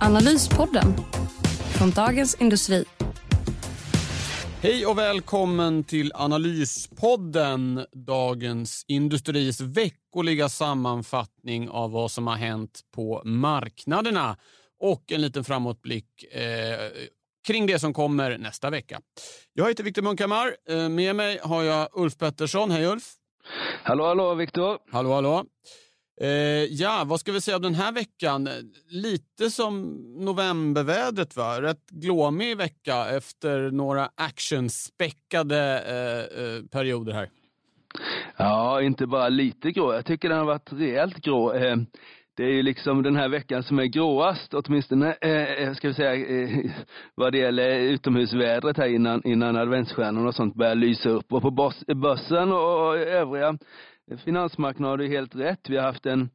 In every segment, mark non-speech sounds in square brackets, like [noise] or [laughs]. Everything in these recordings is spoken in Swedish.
Analyspodden från Dagens Industri. Hej och välkommen till Analyspodden, Dagens Industris veckoliga sammanfattning av vad som har hänt på marknaderna och en liten framåtblick eh, kring det som kommer nästa vecka. Jag heter Viktor Munkhammar. Eh, med mig har jag Ulf Pettersson. Hej Ulf! Hallå, hallå Viktor! Hallå, hallå! Eh, ja, vad ska vi säga om den här veckan? Lite som novembervädret, va? Rätt glåmig vecka efter några actionspäckade eh, eh, perioder här. Ja, inte bara lite grå. Jag tycker den har varit rejält grå. Eh, det är ju liksom den här veckan som är gråast, åtminstone eh, eh ska vi säga, eh, vad det gäller utomhusvädret här innan, innan adventsstjärnorna och sånt börjar lysa upp. Och på börsen och övriga finansmarknaden har du helt rätt. Vi har haft en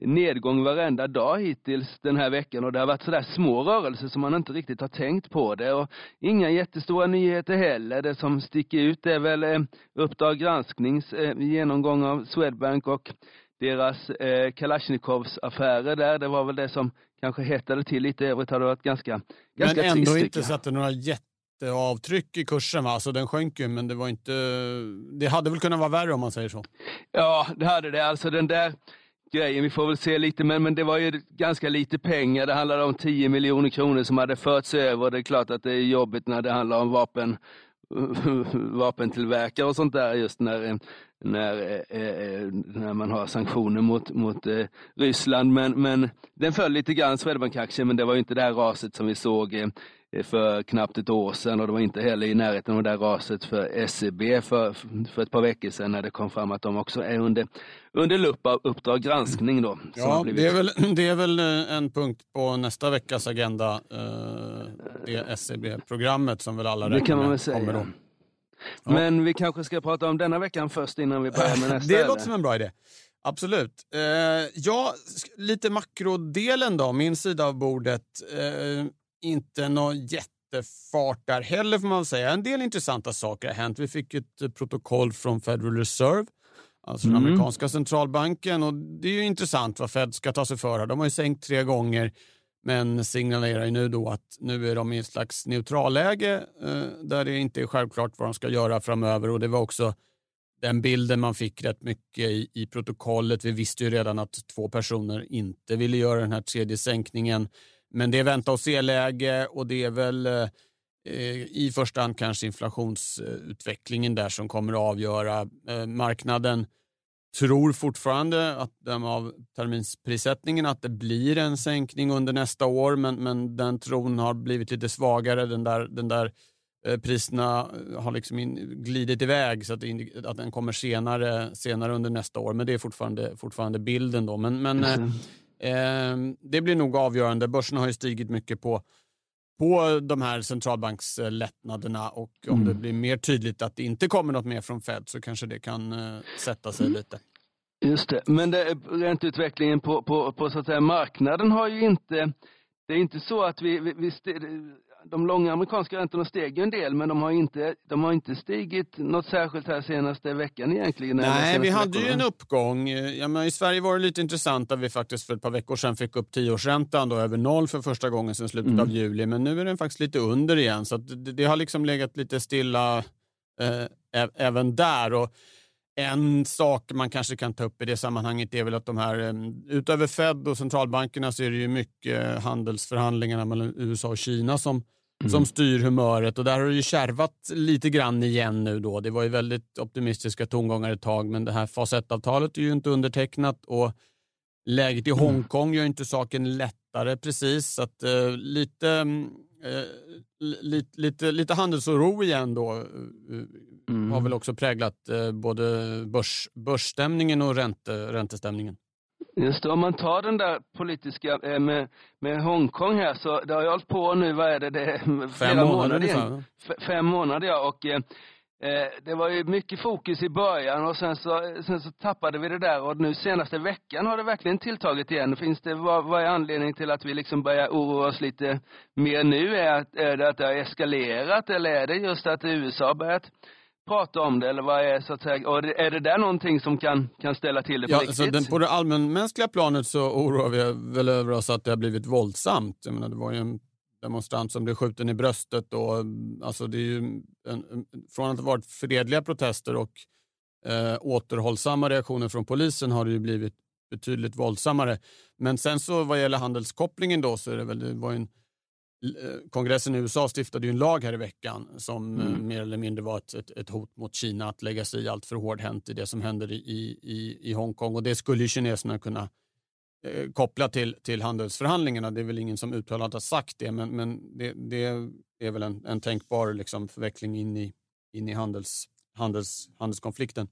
nedgång varenda dag hittills den här veckan och det har varit sådär små rörelser som man inte riktigt har tänkt på det och inga jättestora nyheter heller. Det som sticker ut är väl eh, Uppdrag gransknings eh, genomgång av Swedbank och deras eh, Kalashnikovs affärer där. Det var väl det som kanske hettade till lite. I övrigt har det varit ganska, ganska Men ändå inte satte några jätteavtryck i kursen va? Alltså den sjönk ju men det var inte... Det hade väl kunnat vara värre om man säger så? Ja, det hade det. Alltså den där grejen, vi får väl se lite, men, men det var ju ganska lite pengar. Det handlade om 10 miljoner kronor som hade förts över. Det är klart att det är jobbigt när det handlar om vapen [laughs] vapentillverkare och sånt där just när, när, eh, eh, när man har sanktioner mot, mot eh, Ryssland. Men, men den föll lite grann, Swedbank-aktien, men det var inte det här raset som vi såg för knappt ett år sedan och det var inte heller i närheten av det där raset för SEB för, för ett par veckor sedan när det kom fram att de också är under, under lupp av Uppdrag granskning. Då, ja, det är, väl, det är väl en punkt på nästa veckas agenda, det SEB-programmet som väl alla räknar med kommer då. Ja. Men vi kanske ska prata om denna veckan först innan vi börjar med [laughs] nästa? Det låter som en bra idé. Absolut. Eh, ja, lite makrodelen då, min sida av bordet. Eh, inte någon jättefart där heller får man säga. En del intressanta saker har hänt. Vi fick ett protokoll från Federal Reserve, alltså mm. den amerikanska centralbanken. Och Det är ju intressant vad Fed ska ta sig för. De har ju sänkt tre gånger men signalerar ju nu då att nu är de i ett slags neutralläge eh, där det inte är självklart vad de ska göra framöver. Och Det var också den bilden man fick rätt mycket i, i protokollet. Vi visste ju redan att två personer inte ville göra den här tredje sänkningen. Men det är vänta och se-läge och det är väl eh, i första hand kanske inflationsutvecklingen där som kommer att avgöra. Eh, marknaden tror fortfarande, att döma av terminsprissättningen, att det blir en sänkning under nästa år, men, men den tron har blivit lite svagare. Den där, den där eh, priserna har liksom in, glidit iväg så att, det, att den kommer senare, senare under nästa år. Men det är fortfarande, fortfarande bilden. då. Men, men mm eh, det blir nog avgörande. Börsen har ju stigit mycket på på de här centralbankslättnaderna och om mm. det blir mer tydligt att det inte kommer något mer från Fed så kanske det kan uh, sätta sig mm. lite. Just det, men det, ränteutvecklingen på, på, på så att säga, marknaden har ju inte, det är inte så att vi, vi, vi de långa amerikanska räntorna steg ju en del, men de har inte, de har inte stigit något särskilt här senaste veckan egentligen. Nej, vi hade veckorna. ju en uppgång. Ja, men I Sverige var det lite intressant att vi faktiskt för ett par veckor sedan fick upp tioårsräntan då över noll för första gången sedan slutet mm. av juli. Men nu är den faktiskt lite under igen, så det, det, har liksom legat lite stilla eh, även där. Och en sak man kanske kan ta upp i det sammanhanget är väl att de här, eh, utöver Fed och centralbankerna så är det ju mycket handelsförhandlingarna mellan USA och Kina som, mm. som styr humöret och där har det ju kärvat lite grann igen nu då. Det var ju väldigt optimistiska tongångar ett tag men det här fas 1-avtalet är ju inte undertecknat och läget i mm. Hongkong gör inte saken lättare precis. Så att, uh, lite, uh, lite, lite, lite handelsoro igen då uh, mm. har väl också präglat både börs, börsstämningen och ränte, räntestämningen. Just det, om man tar den där politiska eh, med, med Hongkong här så det har ju hållit på nu, vad är det, det är fem månader, månader ungefär. Fem månader ja och eh, eh, det var ju mycket fokus i början och sen så, sen så tappade vi det där och nu senaste veckan har det verkligen tilltagit igen. Finns det, vad, vad är anledningen till att vi liksom börjar oroa oss lite mer nu? Är, är det att det har eskalerat eller är det just att USA har börjat prata om det eller vad är så att säga, och är det där någonting som kan, kan ställa till det på ja, riktigt? Så den, på det allmänmänskliga planet så oroar vi väl över oss att det har blivit våldsamt. Jag menar, det var ju en demonstrant som blev skjuten i bröstet och alltså det är ju en, från att ha varit fredliga protester och eh, återhållsamma reaktioner från polisen har det ju blivit betydligt våldsammare. Men sen så vad gäller handelskopplingen då så är det väl, det var en kongressen i USA stiftade ju en lag här i veckan som eh, mm. mer eller mindre var ett, ett, ett, hot mot Kina att lägga sig allt för hårdhänt i det som händer i, i, i Hongkong. Och det skulle ju kineserna kunna eh, koppla till, till handelsförhandlingarna. Det är väl ingen som uttalat har sagt det, men, men det, det är väl en, en tänkbar liksom, förveckling in i, in i handels, handels, handelskonflikten.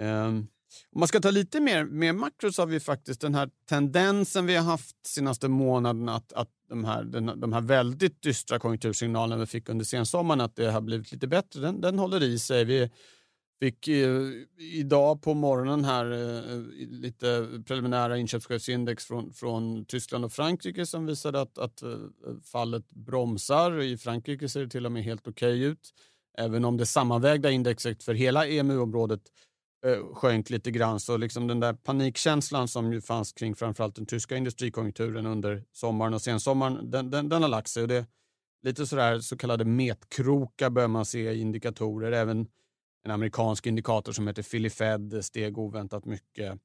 Um, om man ska ta lite mer, mer makro så har vi faktiskt den här tendensen vi har haft senaste månaden att, att de, här, den, de här väldigt dystra konjunktursignalerna vi fick under sensommaren att det har blivit lite bättre, den, den håller i sig. Vi fick eh, idag på morgonen här eh, lite preliminära inköpschefsindex från, från Tyskland och Frankrike som visade att, att eh, fallet bromsar. I Frankrike ser det till och med helt okej okay ut. Även om det sammanvägda indexet för hela EMU-området eh, Eh, sjönk lite grann. Så liksom den där panikkänslan som ju fanns kring framförallt den tyska industrikonjunkturen under sommaren och sensommaren, den, den, den har lagt sig. Och det, lite sådär så kallade metkrokar börjar man se i indikatorer. Även en amerikansk indikator som heter Philly Fed steg oväntat mycket.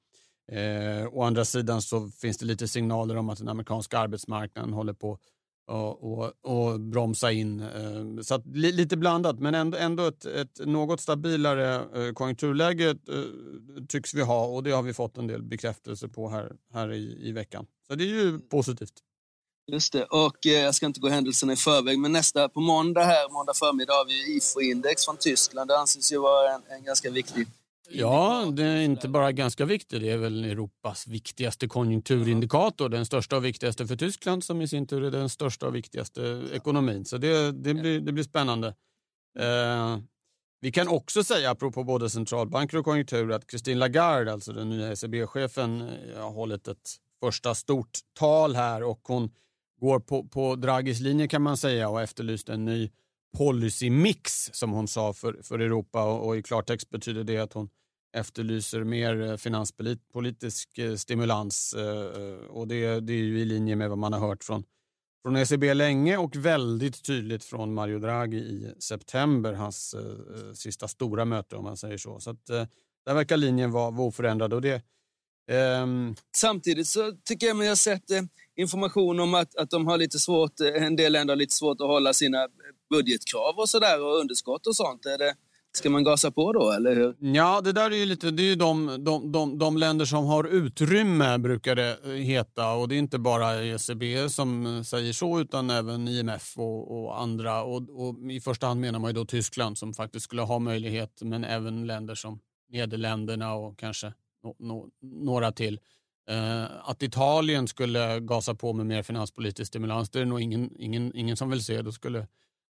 Eh, å andra sidan så finns det lite signaler om att den amerikanska arbetsmarknaden håller på och, och, och bromsa in. Eh, så att, lite blandat, men ändå, ändå ett, ett något stabilare eh, konjunkturläge eh, tycks vi ha och det har vi fått en del bekräftelse på här, här i, i veckan. Så det är ju positivt. Just det, och eh, jag ska inte gå händelserna i förväg, men nästa, på måndag här, måndag förmiddag har vi IFO-index från Tyskland. Det anses ju vara en, en ganska viktig Ja, det är inte bara ganska viktigt. Det är väl Europas viktigaste konjunkturindikator. Den största och viktigaste för Tyskland som i sin tur är den största och viktigaste ekonomin. Så det, det, blir, det blir spännande. Eh, vi kan också säga, apropå både centralbanker och konjunktur, att Christine Lagarde, alltså den nya ECB-chefen, eh, har hållit ett första stort tal här och hon går på, på Draghis linje kan man säga och efterlyste en ny policymix, som hon sa för, för Europa och, och i klartext betyder det att hon efterlyser mer eh, finanspolitisk eh, stimulans eh, och det, det är ju i linje med vad man har hört från, från ECB länge och väldigt tydligt från Mario Draghi i september, hans eh, sista stora möte om man säger så. Så att, eh, där verkar linjen vara, vara oförändrad. Och det, ehm... Samtidigt så tycker jag mig ha sett eh, information om att, att de har lite svårt, en del länder har lite svårt att hålla sina budgetkrav och sådär och underskott och sånt. Är det, Ska man gasa på då, eller hur? Ja, det där är ju lite, det är ju de, de, de, de länder som har utrymme, brukar det heta. Och det är inte bara ECB som säger så, utan även IMF och, och andra. Och, och, I första hand menar man ju då Tyskland som faktiskt skulle ha möjlighet, men även länder som Nederländerna och kanske no, no, några till. Eh, att Italien skulle gasa på med mer finanspolitisk stimulans, det är nog ingen, ingen, ingen som vill se. Då skulle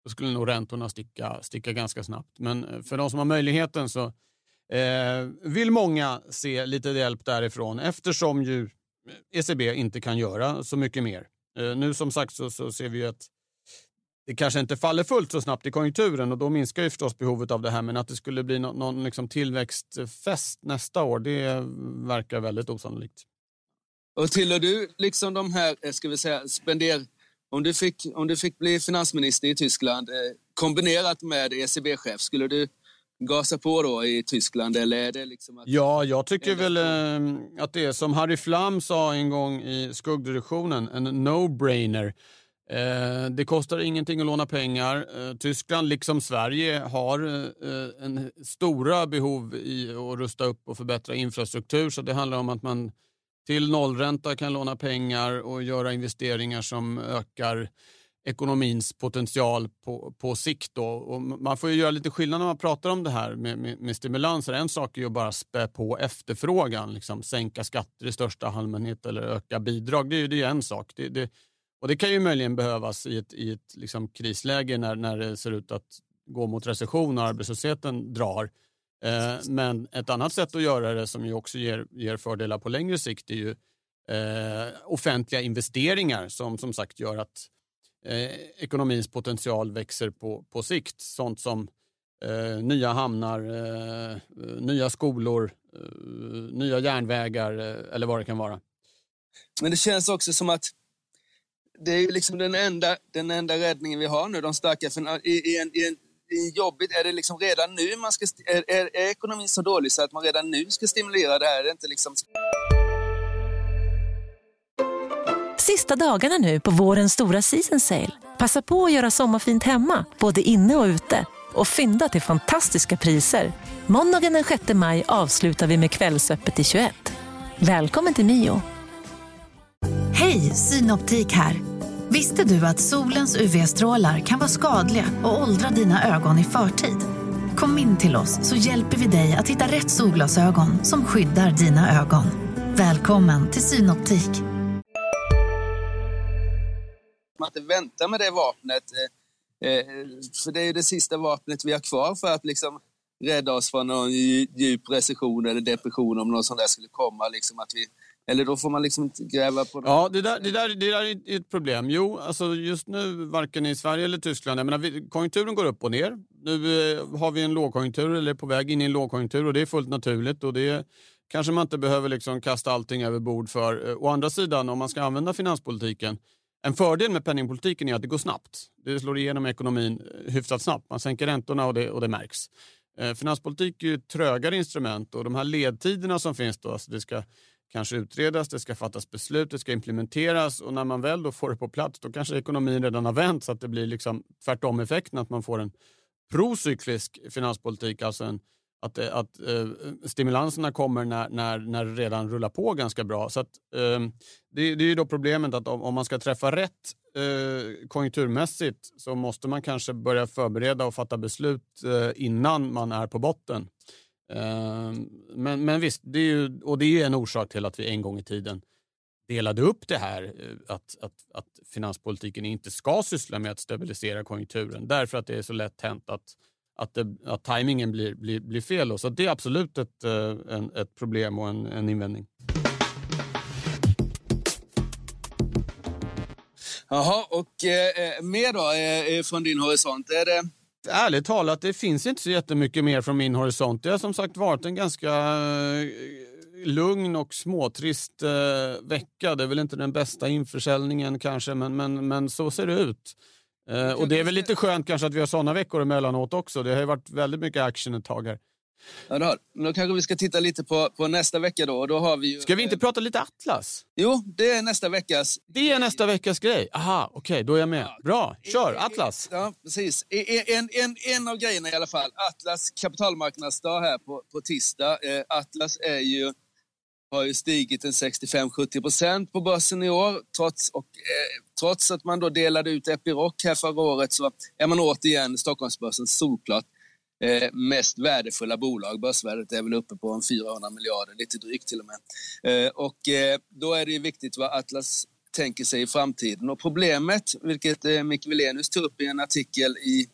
då skulle nog räntorna sticka, sticka ganska snabbt. Men eh, för de som har möjligheten så eh, vill många se lite hjälp därifrån eftersom ju eh, ECB inte kan göra så mycket mer. Eh, nu som sagt så, så ser vi ju att det kanske inte faller fullt så snabbt i konjunkturen och då minskar ju förstås behovet av det här. Men att det skulle bli någon, någon liksom tillväxtfest nästa år, det verkar väldigt osannolikt. Och tillhör du liksom de här, eh, ska vi säga, spender om du fick, om du fick bli finansminister i Tyskland eh, kombinerat med ECB-chef, skulle du gasa på då i Tyskland? Eller är det liksom att, ja, jag tycker väl eh, att det är som Harry Flam sa en gång i skuggdirektionen, en no-brainer. Eh, det kostar ingenting att låna pengar. Eh, Tyskland, liksom Sverige, har eh, en stora behov i att rusta upp och förbättra infrastruktur. Så det handlar om att man till nollränta kan låna pengar och göra investeringar som ökar ekonomins potential på, på sikt. Då. Och man får ju göra lite skillnad när man pratar om det här med, med, med stimulanser. En sak är ju bara spä på efterfrågan, liksom sänka skatter i största allmänhet eller öka bidrag. Det är ju det är en sak. Det, det, och det kan ju möjligen behövas i ett, i ett liksom krisläge när, när det ser ut att gå mot recession och arbetslösheten drar. Eh, men ett annat sätt att göra det som ju också ger, ger fördelar på längre sikt är ju eh, offentliga investeringar som som sagt gör att eh, ekonomins potential växer på, på sikt. Sånt som eh, nya hamnar, eh, nya skolor, eh, nya järnvägar eh, eller vad det kan vara. Men det känns också som att det är liksom den enda, den enda räddningen vi har nu, de starka i, i, en, i, en, jobbigt. Är det liksom redan nu man ska... Är, är, är ekonomin så dålig så att man redan nu ska stimulera det här? Är det inte liksom... Sista dagarna nu på vårens stora season sale. Passa på att göra sommarfint hemma, både inne och ute. Och fynda till fantastiska priser. Måndagen den 6 maj avslutar vi med Kvällsöppet i 21. Välkommen till Mio. Hej, Synoptik här. Visste du att solens UV-strålar kan vara skadliga och åldra dina ögon i förtid? Kom in till oss så hjälper vi dig att hitta rätt solglasögon som skyddar dina ögon. Välkommen till Synoptik. Man inte vänta med det vapnet. Eh, eh, för det är det sista vapnet vi har kvar för att liksom rädda oss från någon djup recession eller depression om någon sån där skulle komma. Liksom att vi eller då får man liksom inte gräva på det. Ja, det där, det där, det där är ett problem. Jo, alltså just nu varken i Sverige eller Tyskland. Jag menar, konjunkturen går upp och ner. Nu eh, har vi en lågkonjunktur eller är på väg in i en lågkonjunktur och det är fullt naturligt. Och det kanske man inte behöver liksom kasta allting över bord för. Eh, å andra sidan, om man ska använda finanspolitiken en fördel med penningpolitiken är att det går snabbt. Det slår igenom ekonomin eh, hyfsat snabbt. Man sänker räntorna och det, och det märks. Finanspolitik är ju ett trögare instrument och de här ledtiderna som finns då, alltså det ska kanske utredas, det ska fattas beslut, det ska implementeras och när man väl då får det på plats då kanske ekonomin redan har vänt så att det blir liksom tvärtom effekten att man får en procyklisk finanspolitik, alltså en, att, eh, att eh, stimulanserna kommer när, när, när det redan rullar på ganska bra. Så att, eh, det, det, är ju då problemet att om, om man ska träffa rätt eh, konjunkturmässigt så måste man kanske börja förbereda och fatta beslut eh, innan man är på botten. Ehm, men, men visst, det är ju, och det är en orsak till att vi en gång i tiden delade upp det här eh, att, att, att finanspolitiken inte ska syssla med att stabilisera konjunkturen därför att det är så lätt hänt att, att, det, att tajmingen blir, blir, blir fel. Så det är absolut ett, eh, en, ett problem och en, en invändning. Jaha, och eh, eh mer då eh, från din horisont? Är det ärligt talat, det finns inte så jättemycket mer från min horisont. Det har som sagt varit en ganska eh, lugn och småtrist eh, vecka. Det är väl inte den bästa införsäljningen kanske, men, men, men så ser det ut. Eh, och det är väl lite skönt kanske att vi har sådana veckor emellanåt också. Det har ju varit väldigt mycket action ett tag här. Ja, har. Då kanske vi ska titta lite på, på nästa vecka då. då har vi ju, ska vi inte eh, prata lite Atlas? Jo, det är nästa veckas. Det är nästa veckas grej? Aha, okej, okay, då är jag med. Bra, kör Atlas. Ja, precis. En, en, en av grejerna i alla fall. Atlas kapitalmarknadsdag här på, på tisdag. Eh, Atlas är ju, har ju stigit en 65-70 procent på börsen i år. Trots, och, eh, trots att man då delade ut Epiroc här förra året så är man återigen Stockholmsbörsen solklart eh, mest värdefulla bolag. Börsvärdet är väl uppe på 400 miljarder, lite drygt till och med. Eh, och eh, då är det viktigt vad Atlas tänker sig i framtiden. Och problemet, vilket eh, Micke Wilenius tog upp i en artikel i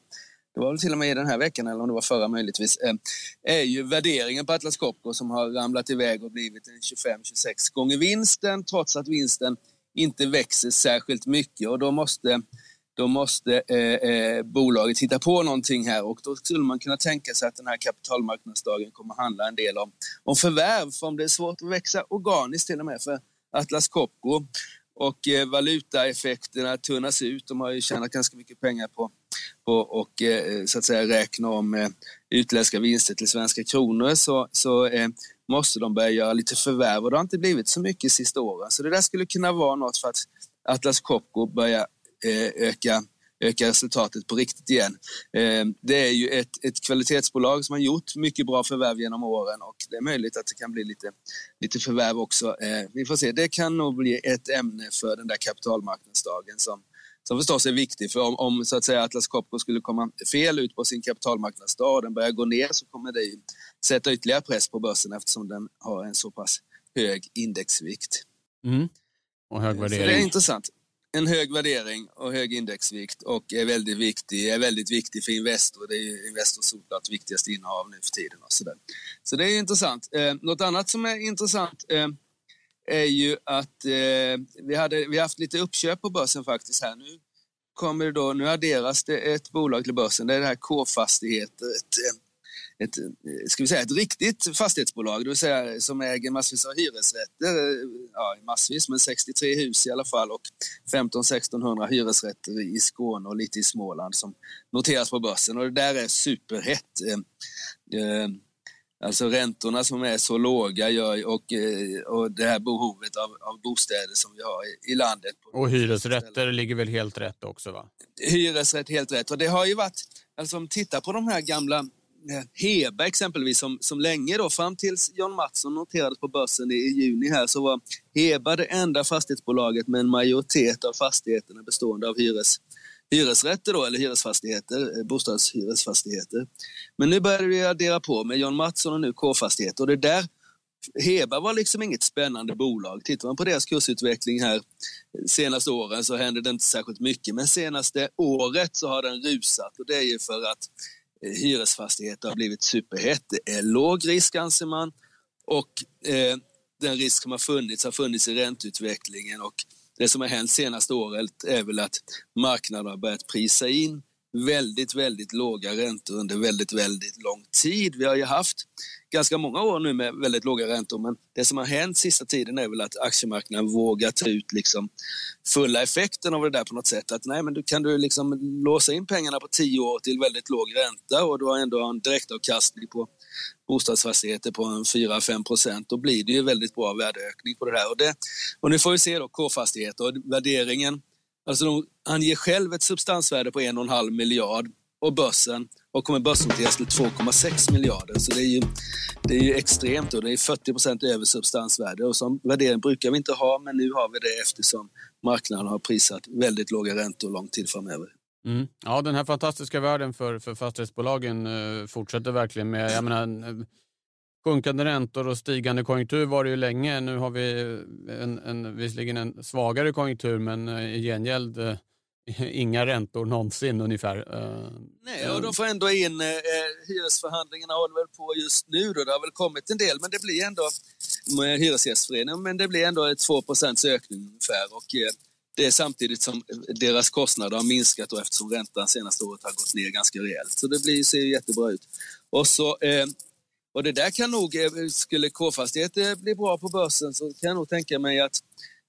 det var väl till och med i den här veckan, eller om det var förra möjligtvis, eh, är ju värderingen på Atlas Copco som har ramlat iväg och blivit 25-26 gånger vinsten, trots att vinsten inte växer särskilt mycket. Och då måste då måste eh, eh, bolaget hitta på någonting här och då skulle man kunna tänka sig att den här kapitalmarknadsdagen kommer handla en del om, om förvärv, för om det är svårt att växa organiskt till och med för Atlas Copco och eh, valutaeffekterna tunnas ut. De har ju tjänat ganska mycket pengar på, på och eh, så att säga räkna om eh, utländska vinster till svenska kronor så, så eh, måste de börja göra lite förvärv och det har inte blivit så mycket de sista åren. Så det där skulle kunna vara något för att Atlas Copco börjar öka, öka resultatet på riktigt igen. Eh, det är ju ett, ett kvalitetsbolag som har gjort mycket bra förvärv genom åren och det är möjligt att det kan bli lite, lite förvärv också. Eh, vi får se, det kan nog bli ett ämne för den där kapitalmarknadsdagen som, som förstås är viktig. För om, om så att säga Atlas Copco skulle komma fel ut på sin kapitalmarknadsdag och den börjar gå ner så kommer det sätta ytterligare press på börsen eftersom den har en så pass hög indexvikt. Mm. Och hög värdering. Så det är intressant. En hög värdering och hög indexvikt och är väldigt viktig, är väldigt viktig för Investor. Det är ju Investors såklart viktigaste innehav nu för tiden. Och så, där. så det är intressant. Eh, något annat som är intressant eh, är ju att eh, vi, hade, vi har haft lite uppköp på börsen faktiskt här. Nu, kommer det då, nu adderas det ett bolag till börsen, det är det här K-fastigheter, ett, ett, ska vi säga, ett riktigt fastighetsbolag, det vill säga som äger massvis av hyresrätter, ja massvis, men 63 hus i alla fall och 15-1600 hyresrätter i Skåne och lite i Småland som noteras på börsen och det där är superhett. Eh, Alltså räntorna som är så låga gör, och, eh, och det här behovet av, av bostäder som vi har i, landet. Och hyresrätter ligger väl helt rätt också? va? Hyresrätt helt rätt. Och det har ju varit, alltså om titta på de här gamla eh, Eh, Heba exempelvis som, som länge då, fram tills John Mattsson noterades på börsen i, i juni här, så var Heba det enda fastighetsbolaget med en majoritet av fastigheterna bestående av hyres, hyresrätter då, eller hyresfastigheter, eh, bostadshyresfastigheter. Men nu börjar vi addera på med John Mattsson och nu K-fastigheter och det där Heba var liksom inget spännande bolag. Tittar man på deras kursutveckling här eh, senaste åren så händer det inte särskilt mycket. Men senaste året så har den rusat och det är ju för att hyresfastigheter har blivit superhett. Det är låg risk anser man. Och eh, den risk som har funnits har funnits i ränteutvecklingen. Och det som har hänt senaste året är väl att marknaden har börjat prisa in väldigt, väldigt låga räntor under väldigt, väldigt lång tid. Vi har ju haft ganska många år nu med väldigt låga räntor men det som har hänt sista tiden är väl att aktiemarknaden vågar ta ut liksom fulla effekten av det där på något sätt. Att nej, men du kan du liksom låsa in pengarna på tio år till väldigt låg ränta och du har ändå en direktavkastning på bostadsfastigheter på en 4-5 procent, då blir det ju väldigt bra värdeökning på det här. Och, det, och nu får vi se då K-fastigheter och värderingen, alltså de anger själv ett substansvärde på 1,5 miljard och börsen och kommer börsnoteras till 2,6 miljarder. Så det är ju, det är ju extremt och det är 40 procent över substansvärde och som värdering brukar vi inte ha men nu har vi det eftersom marknaden har prisat väldigt låga räntor lång tid framöver. Mm. Ja, den här fantastiska världen för, för fastighetsbolagen uh, fortsätter verkligen med jag menar, eh, sjunkande räntor och stigande konjunktur var det ju länge. Nu har vi en, en, visserligen en svagare konjunktur men uh, i gengäld uh, [laughs] inga räntor någonsin ungefär. Nej, och de får ändå in, eh, hyresförhandlingarna håller väl på just nu då. Det har väl kommit en del, men det blir ändå med Hyresgästföreningen, men det blir ändå 2% ökning ungefär. Och, eh, det är samtidigt som deras kostnader har minskat och eftersom räntan senaste året har gått ner ganska rejält. Så det blir, ser jättebra ut. Och, så, eh, och det där kan nog, eh, skulle K-fastigheter eh, bli bra på börsen så kan jag nog tänka mig att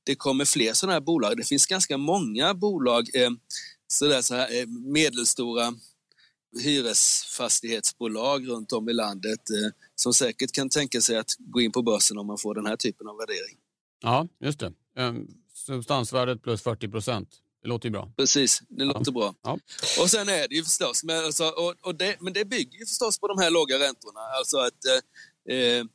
det kommer fler sådana här bolag. Det finns ganska många bolag, eh, sådär, så här, medelstora hyresfastighetsbolag runt om i landet som säkert kan tänka sig att gå in på börsen om man får den här typen av värdering. Ja, just det. Ehm, substansvärdet plus 40 procent. Det låter ju bra. Precis, det låter ja. bra. Ja. Och sen är det ju förstås, men, alltså, och, och det, men det bygger ju förstås på de här låga räntorna. Alltså att eh, eh,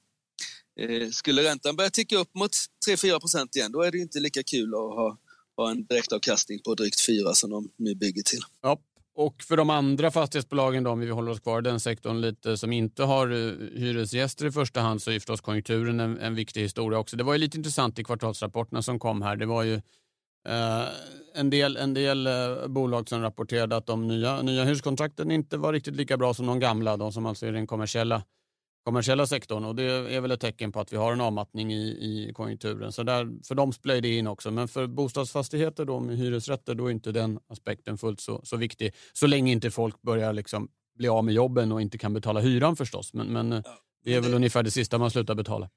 eh skulle räntan börja ticka upp mot 3-4 procent igen, då är det inte lika kul att ha, ha en direktavkastning på drygt 4 som de nu bygger till. Ja, och för de andra fastighetsbolagen, då, om vi håller oss kvar i den sektorn lite, som inte har eh, hyresgäster i första hand, så är förstås konjunkturen en, en viktig historia också. Det var ju lite intressant i kvartalsrapporterna som kom här. Det var ju eh, en del, en del eh, bolag som rapporterade att de nya, nya hyreskontrakten inte var riktigt lika bra som de gamla, de som alltså är den kommersiella kommersiella sektorn och det är väl ett tecken på att vi har en avmattning i, i konjunkturen. Så där, för dem spelar det in också. Men för bostadsfastigheter då med hyresrätter då är inte den aspekten fullt så, så viktig. Så länge inte folk börjar liksom bli av med jobben och inte kan betala hyran förstås. Men, men ja, det är väl ungefär det sista man slutar betala.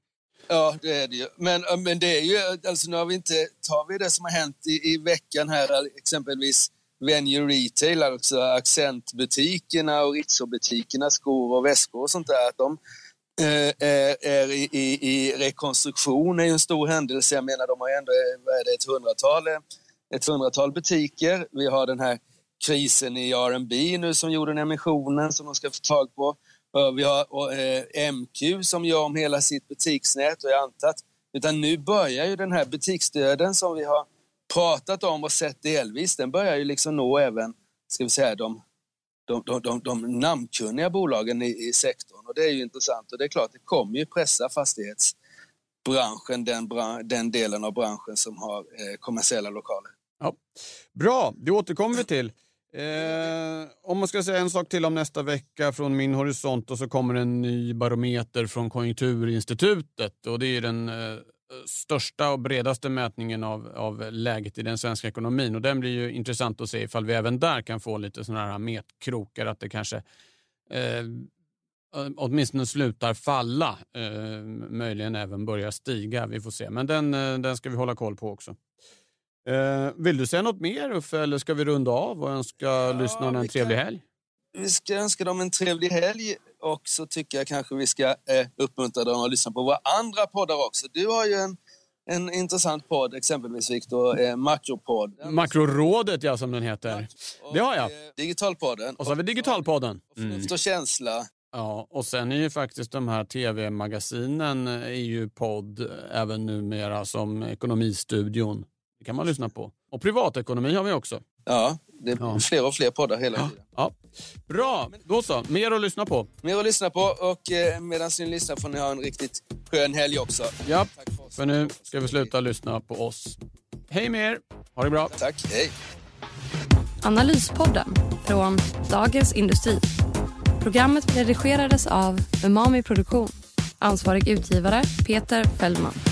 Ja, det är det ju. Men, men det är ju, alltså nu har vi inte, tar vi det som har hänt i, i veckan här, exempelvis Venue Retail, alltså accentbutikerna och Ritzo-butikerna, skor och väskor och sånt där, att de eh, är i, i, i rekonstruktion är ju en stor händelse. Jag menar, de har ju ändå vad är det, ett, hundratal, ett hundratal butiker. Vi har den här krisen i R&B nu som gjorde den emissionen som de ska få tag på. Vi har eh, MQ som gör om hela sitt butiksnät och jag antar att utan nu börjar ju den här butiksdöden som vi har pratat om och sett delvis, den börjar ju liksom nå även, ska vi säga, de, de, de, de, de namnkunniga bolagen i, i sektorn. Och det är ju intressant och det är klart, det kommer ju pressa fastighetsbranschen, den, den delen av branschen som har eh, kommersiella lokaler. Ja. Bra, det återkommer vi till. Eh, om man ska säga en sak till om nästa vecka från min horisont och så kommer en ny barometer från Konjunkturinstitutet och det är den eh, största och bredaste mätningen av, av läget i den svenska ekonomin och den blir ju intressant att se ifall vi även där kan få lite sådana här metkrokar att det kanske eh, åtminstone slutar falla, eh, möjligen även börjar stiga. Vi får se, men den, eh, den ska vi hålla koll på också. Eh, vill du säga något mer Uffe eller ska vi runda av och önska ja, lyssnarna en trevlig helg? Vi ska önska dem en trevlig helg och så tycker jag kanske vi ska eh, uppmuntra dem att lyssna på våra andra poddar också. Du har ju en, en intressant podd, exempelvis Viktor, eh, Makropodden. Makrorådet ja, som den heter. Och, det har jag. Eh, Digitalpodden. Och så har vi Digitalpodden. Och Förnuft och känsla. Ja, och sen är ju faktiskt de här tv-magasinen är ju podd även numera som Ekonomistudion. Det kan man lyssna på. Och privatekonomi har vi också. Ja, det är ja. fler och fler poddar hela tiden. Ja. Bra, då så. Mer att lyssna på. Mer att lyssna på och eh, medan ni lyssnar får ni ha en riktigt skön helg också. Ja, för, för nu ska vi sluta lyssna på oss. Hej med er. Ha det bra. Tack, hej. Analyspodden från Dagens Industri. Programmet redigerades av Umami Produktion. Ansvarig utgivare Peter Fellman.